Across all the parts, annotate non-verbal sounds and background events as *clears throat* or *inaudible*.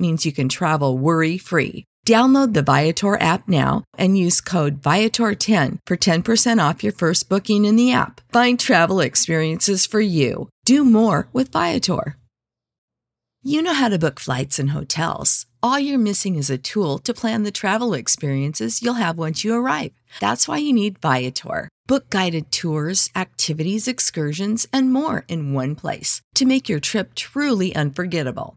means you can travel worry free. Download the Viator app now and use code Viator10 for 10% off your first booking in the app. Find travel experiences for you. Do more with Viator. You know how to book flights and hotels. All you're missing is a tool to plan the travel experiences you'll have once you arrive. That's why you need Viator. Book guided tours, activities, excursions, and more in one place to make your trip truly unforgettable.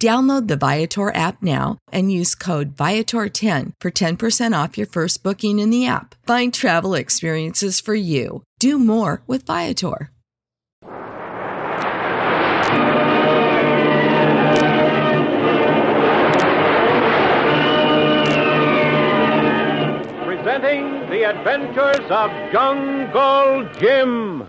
Download the Viator app now and use code Viator10 for 10% off your first booking in the app. Find travel experiences for you. Do more with Viator. Presenting the adventures of Jungle Jim.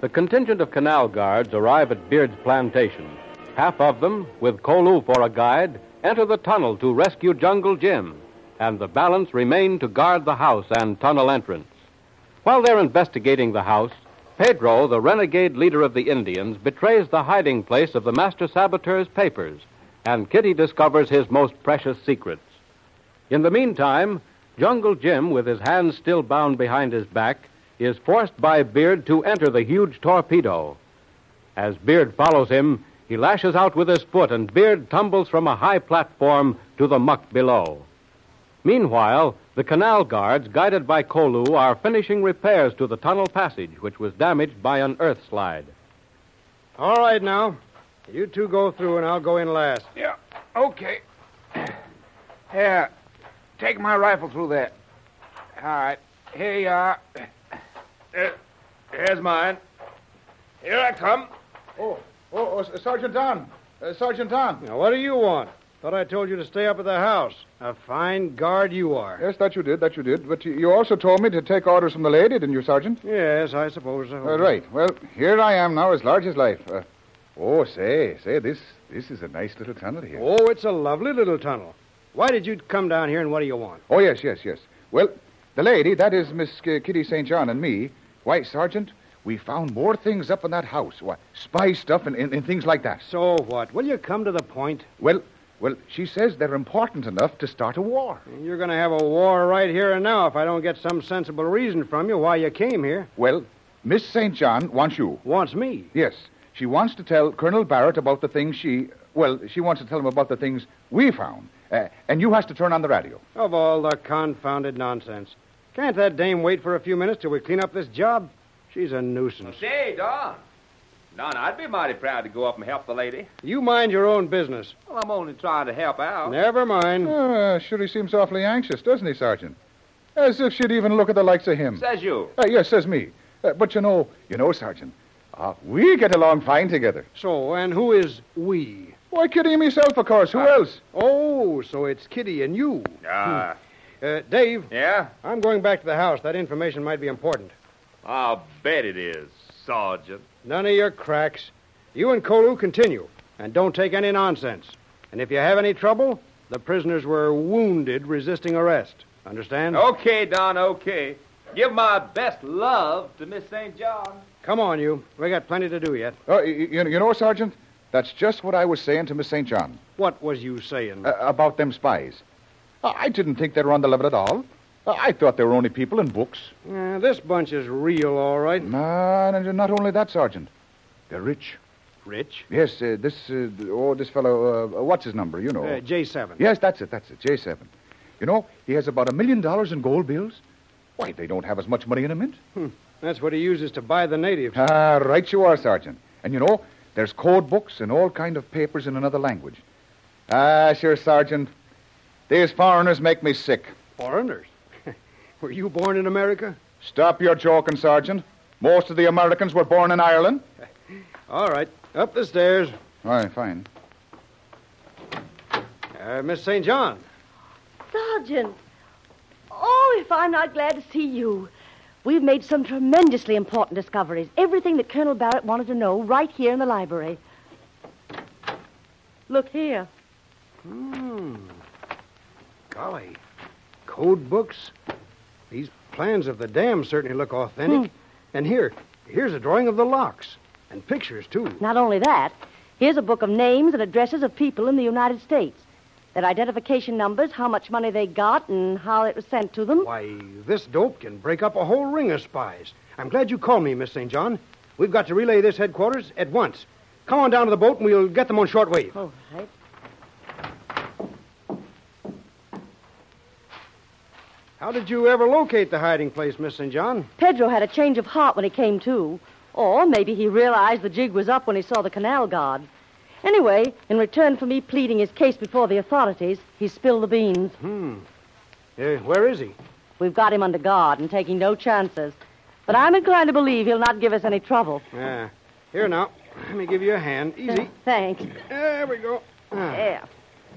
The contingent of canal guards arrive at Beard's plantation. Half of them, with Kolu for a guide, enter the tunnel to rescue Jungle Jim, and the balance remain to guard the house and tunnel entrance. While they're investigating the house, Pedro, the renegade leader of the Indians, betrays the hiding place of the master saboteur's papers, and Kitty discovers his most precious secrets. In the meantime, Jungle Jim, with his hands still bound behind his back, is forced by Beard to enter the huge torpedo. As Beard follows him, he lashes out with his foot, and Beard tumbles from a high platform to the muck below. Meanwhile, the canal guards, guided by Kolu, are finishing repairs to the tunnel passage, which was damaged by an earth slide. All right, now. You two go through, and I'll go in last. Yeah, okay. *clears throat* Here, take my rifle through there. All right, here you are. Uh, here's mine. Here I come. Oh, oh, oh Sergeant Don. Uh, Sergeant Don. Now, what do you want? Thought I told you to stay up at the house. A fine guard you are. Yes, that you did, that you did. But you also told me to take orders from the lady, didn't you, Sergeant? Yes, I suppose so. Uh, right. Well, here I am now, as large as life. Uh, oh, say, say, this this is a nice little tunnel here. Oh, it's a lovely little tunnel. Why did you come down here, and what do you want? Oh, yes, yes, yes. Well, the lady, that is Miss uh, Kitty St. John and me, why, Sergeant, we found more things up in that house. What, spy stuff and, and, and things like that. So what? Will you come to the point? Well, well, she says they're important enough to start a war. You're going to have a war right here and now if I don't get some sensible reason from you why you came here. Well, Miss St. John wants you. Wants me? Yes. She wants to tell Colonel Barrett about the things she. Well, she wants to tell him about the things we found. Uh, and you has to turn on the radio. Of all the confounded nonsense. Can't that dame wait for a few minutes till we clean up this job? She's a nuisance. Well, say, Don. Don, I'd be mighty proud to go up and help the lady. You mind your own business. Well, I'm only trying to help out. Never mind. Uh, sure, he seems awfully anxious, doesn't he, Sergeant? As if she'd even look at the likes of him. Says you. Uh, yes, says me. Uh, but you know, you know, Sergeant, uh, we get along fine together. So, and who is we? Why, Kitty and myself, of course. Who else? Oh, so it's Kitty and you. Ah, Uh, Dave, yeah? I'm going back to the house. That information might be important. I'll bet it is, Sergeant. None of your cracks. You and Kolu continue, and don't take any nonsense. And if you have any trouble, the prisoners were wounded resisting arrest. Understand? Okay, Don, okay. Give my best love to Miss St. John. Come on, you. We got plenty to do yet. Uh, you, you know, Sergeant, that's just what I was saying to Miss St. John What was you saying? uh, about them spies. Uh, I didn't think they were on the level at all. Uh, I thought they were only people in books. Uh, this bunch is real, all right. Man, and not only that, Sergeant. They're rich. Rich. Yes, uh, this, uh, oh, this fellow, uh, what's his number? You know. Uh, J7. Yes, that's it, that's it, J7. You know, he has about a million dollars in gold bills. Why, they don't have as much money in a mint. That's what he uses to buy the natives. Ah, right you are, Sergeant. And you know, there's code books and all kind of papers in another language. Ah, sure, Sergeant. These foreigners make me sick. Foreigners. *laughs* were you born in America? Stop your joking, Sergeant. Most of the Americans were born in Ireland. *laughs* All right. Up the stairs. All right, fine. Uh, Miss St. John. Sergeant. Oh, if I'm not glad to see you. We've made some tremendously important discoveries. Everything that Colonel Barrett wanted to know right here in the library. Look here. Hmm. Golly. Code books. These plans of the dam certainly look authentic. Hmm. And here, here's a drawing of the locks. And pictures, too. Not only that, here's a book of names and addresses of people in the United States. Their identification numbers, how much money they got, and how it was sent to them. Why, this dope can break up a whole ring of spies. I'm glad you called me, Miss St. John. We've got to relay this headquarters at once. Come on down to the boat and we'll get them on shortwave. All right. How did you ever locate the hiding place, Miss St. John? Pedro had a change of heart when he came to. Or maybe he realized the jig was up when he saw the canal guard. Anyway, in return for me pleading his case before the authorities, he spilled the beans. Hmm. Uh, where is he? We've got him under guard and taking no chances. But I'm inclined to believe he'll not give us any trouble. Ah. Here now. Let me give you a hand. Easy. Thanks. There we go. Ah. Yeah.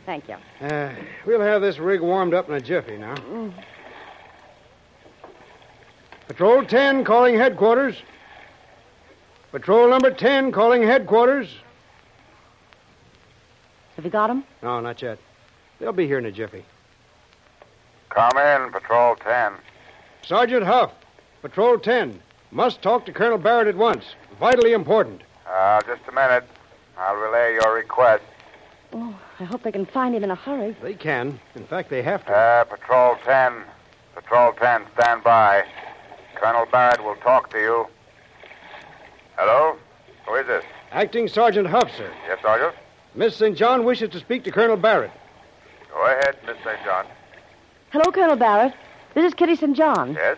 Thank you. Uh, we'll have this rig warmed up in a jiffy now. Patrol 10 calling headquarters. Patrol number 10 calling headquarters. Have you got him? No, not yet. They'll be here in a jiffy. Come in, Patrol 10. Sergeant Huff, Patrol 10. Must talk to Colonel Barrett at once. Vitally important. Uh, just a minute. I'll relay your request. Oh, I hope they can find him in a hurry. They can. In fact, they have to. Uh, Patrol 10. Patrol 10, stand by. Colonel Barrett will talk to you. Hello? Who is this? Acting Sergeant Huff, sir. Yes, Sergeant? Miss St. John wishes to speak to Colonel Barrett. Go ahead, Miss St. John. Hello, Colonel Barrett. This is Kitty St. John. Yes?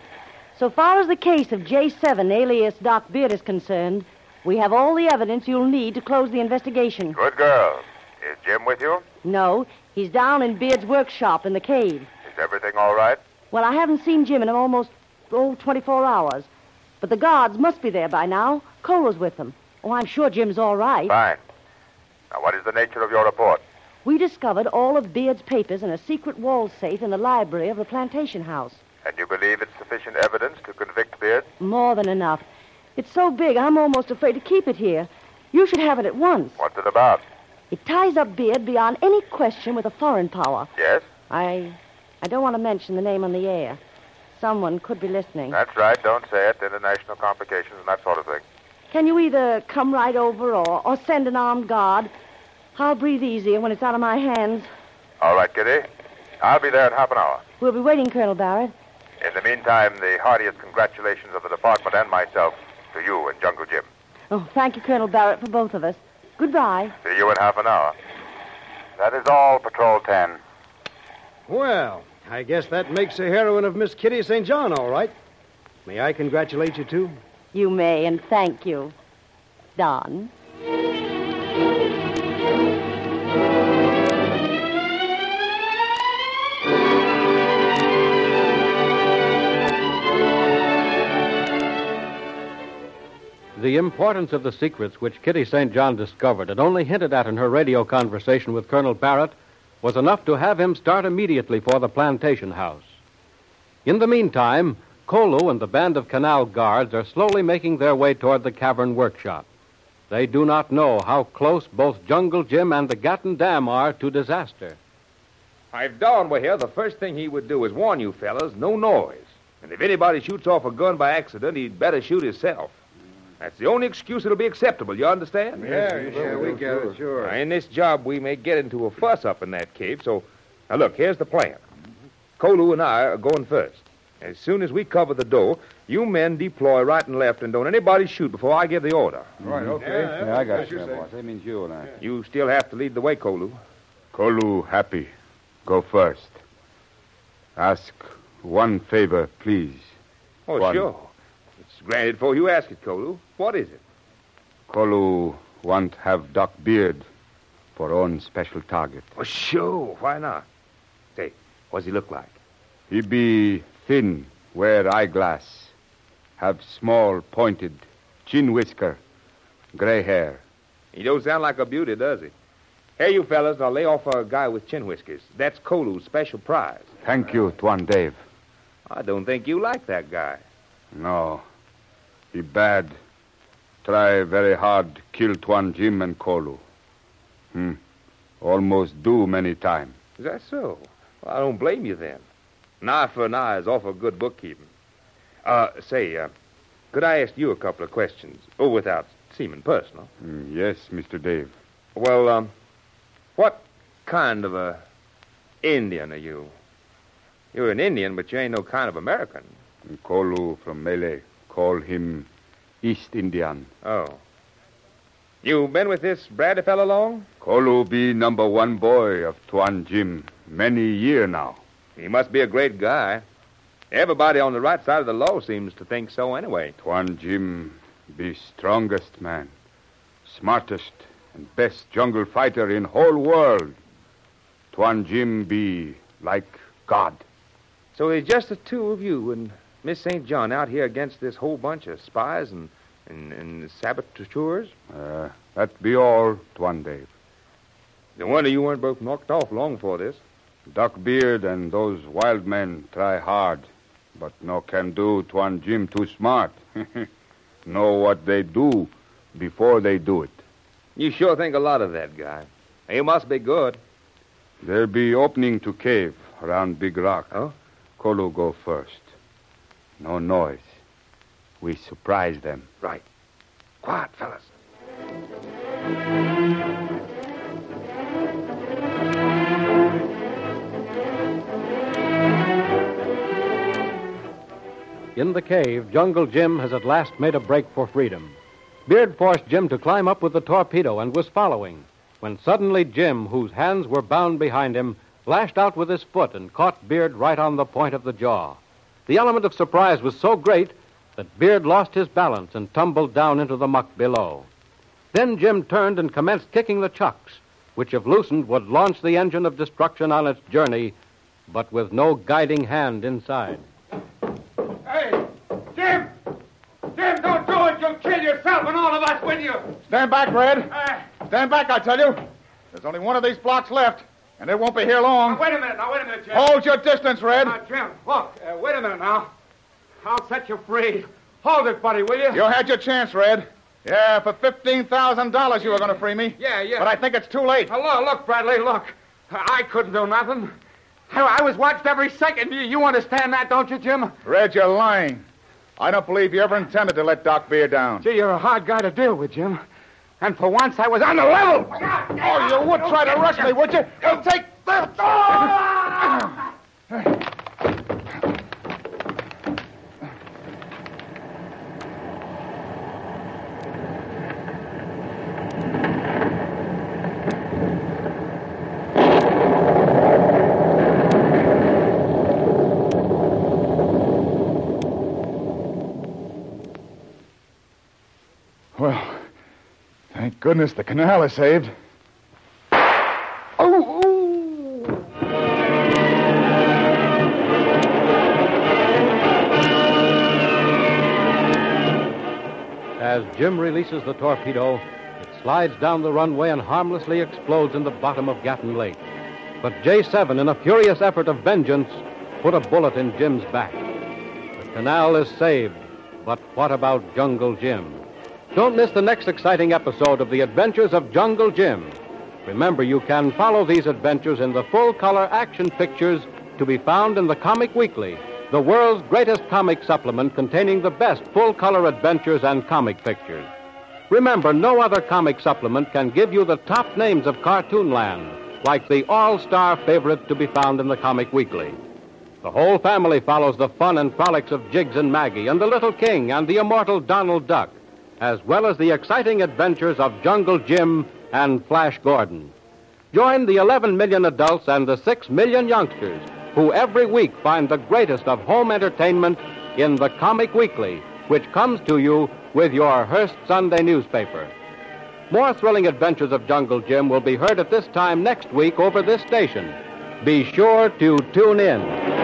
So far as the case of J7, alias Doc Beard, is concerned, we have all the evidence you'll need to close the investigation. Good girl. Is Jim with you? No, he's down in Beard's workshop in the cave. Is everything all right? Well, I haven't seen Jim in almost, oh, 24 hours. But the guards must be there by now. Kolu's with them. Oh, I'm sure Jim's all right. Fine. Now, what is the nature of your report? We discovered all of Beard's papers in a secret wall safe in the library of the plantation house. And you believe it's sufficient evidence to convict Beard? More than enough. It's so big, I'm almost afraid to keep it here. You should have it at once. What's it about? It ties up Beard beyond any question with a foreign power. Yes? I. I don't want to mention the name on the air. Someone could be listening. That's right. Don't say it. International complications and that sort of thing. Can you either come right over or, or send an armed guard? I'll breathe easier when it's out of my hands. All right, Kitty. I'll be there in half an hour. We'll be waiting, Colonel Barrett. In the meantime, the heartiest congratulations of the department and myself to you and Jungle Jim. Oh, thank you, Colonel Barrett, for both of us. Goodbye. See you in half an hour. That is all, Patrol 10. Well, I guess that makes a heroine of Miss Kitty St. John, all right. May I congratulate you, too? You may, and thank you. Don. The importance of the secrets which Kitty St. John discovered and only hinted at in her radio conversation with Colonel Barrett was enough to have him start immediately for the plantation house. In the meantime, Kolu and the band of canal guards are slowly making their way toward the cavern workshop. They do not know how close both Jungle Jim and the Gatun Dam are to disaster. If Don were here, the first thing he would do is warn you fellas, no noise. And if anybody shoots off a gun by accident, he'd better shoot himself. That's the only excuse that'll be acceptable, you understand? Yeah, yeah, we get it, sure. Now, in this job, we may get into a fuss up in that cave, so. Now, look, here's the plan. Kolu and I are going first. As soon as we cover the door, you men deploy right and left, and don't anybody shoot before I give the order. Right, mm-hmm. okay. Yeah, I got you, boss. That means you and I. You still have to lead the way, Kolu. Kolu, happy. Go first. Ask one favor, please. Oh, One. sure. Granted for you ask it, Kolu. What is it? Kolu want have Doc Beard for own special target. Oh, sure. Why not? Say, what's he look like? He be thin, wear eyeglass, have small, pointed chin whisker, gray hair. He don't sound like a beauty, does he? Hey, you fellas, now lay off a guy with chin whiskers. That's Kolu's special prize. Thank you, Tuan Dave. I don't think you like that guy. No, he bad. Try very hard kill Tuan Jim and Kolu. Hmm. Almost do many time. Is that so? Well, I don't blame you then. An eye for an eye is awful good bookkeeping. Uh, say, uh, could I ask you a couple of questions? Oh, without seeming personal. Hmm, yes, Mr. Dave. Well, um, what kind of a Indian are you? You're an Indian, but you ain't no kind of American. Kolu from Malay. Call him East Indian. Oh. You been with this Bradley fellow long? Kolu be number one boy of Tuan Jim many year now. He must be a great guy. Everybody on the right side of the law seems to think so anyway. Tuan Jim be strongest man, smartest and best jungle fighter in whole world. Tuan Jim be like God. So it's just the two of you and Miss St. John out here against this whole bunch of spies and, and, and saboteurs? Uh, that be all, Tuan Dave. No wonder you weren't both knocked off long before this. Doc Beard and those wild men try hard, but no can do Tuan Jim too smart. *laughs* know what they do before they do it. You sure think a lot of that guy. He must be good. There be opening to cave around Big Rock. Oh? Kolu go first. No noise. We surprise them. Right. Quiet, fellas. In the cave, Jungle Jim has at last made a break for freedom. Beard forced Jim to climb up with the torpedo and was following, when suddenly Jim, whose hands were bound behind him, lashed out with his foot and caught Beard right on the point of the jaw. The element of surprise was so great that Beard lost his balance and tumbled down into the muck below. Then Jim turned and commenced kicking the chucks, which, if loosened, would launch the engine of destruction on its journey, but with no guiding hand inside. Hey, Jim! Jim, don't do it. You'll kill yourself and all of us with you. Stand back, Red. Uh, Stand back, I tell you. There's only one of these blocks left, and it won't be here long. now, wait a minute. Now, wait a minute, Jim. Hold your distance, Red. Now, Jim, look. Uh, wait a minute now. I'll set you free. Hold it, buddy, will you? You had your chance, Red. Yeah, for $15,000 you were going to free me. Yeah, yeah. But I think it's too late. Hello, look, Bradley, look. I couldn't do nothing. I, I was watched every second. You, you understand that, don't you, Jim? Red, you're lying. I don't believe you ever intended to let Doc Beard down. Gee, you're a hard guy to deal with, Jim. And for once, I was on the level. Oh, you would try to rush me, would you? Well, take that. Well, thank goodness the canal is saved. Oh, oh, As Jim releases the torpedo, it slides down the runway and harmlessly explodes in the bottom of Gatun Lake. But J7, in a furious effort of vengeance, put a bullet in Jim's back. The canal is saved, but what about Jungle Jim? Don't miss the next exciting episode of The Adventures of Jungle Jim. Remember, you can follow these adventures in the full color action pictures to be found in the Comic Weekly, the world's greatest comic supplement containing the best full color adventures and comic pictures. Remember, no other comic supplement can give you the top names of Cartoonland, like the all star favorite to be found in the Comic Weekly. The whole family follows the fun and frolics of Jiggs and Maggie and the Little King and the immortal Donald Duck, as well as the exciting adventures of Jungle Jim and Flash Gordon. Join the 11 million adults and the 6 million youngsters who every week find the greatest of home entertainment in the Comic Weekly, which comes to you with your Hearst Sunday newspaper. More thrilling adventures of Jungle Jim will be heard at this time next week over this station. Be sure to tune in.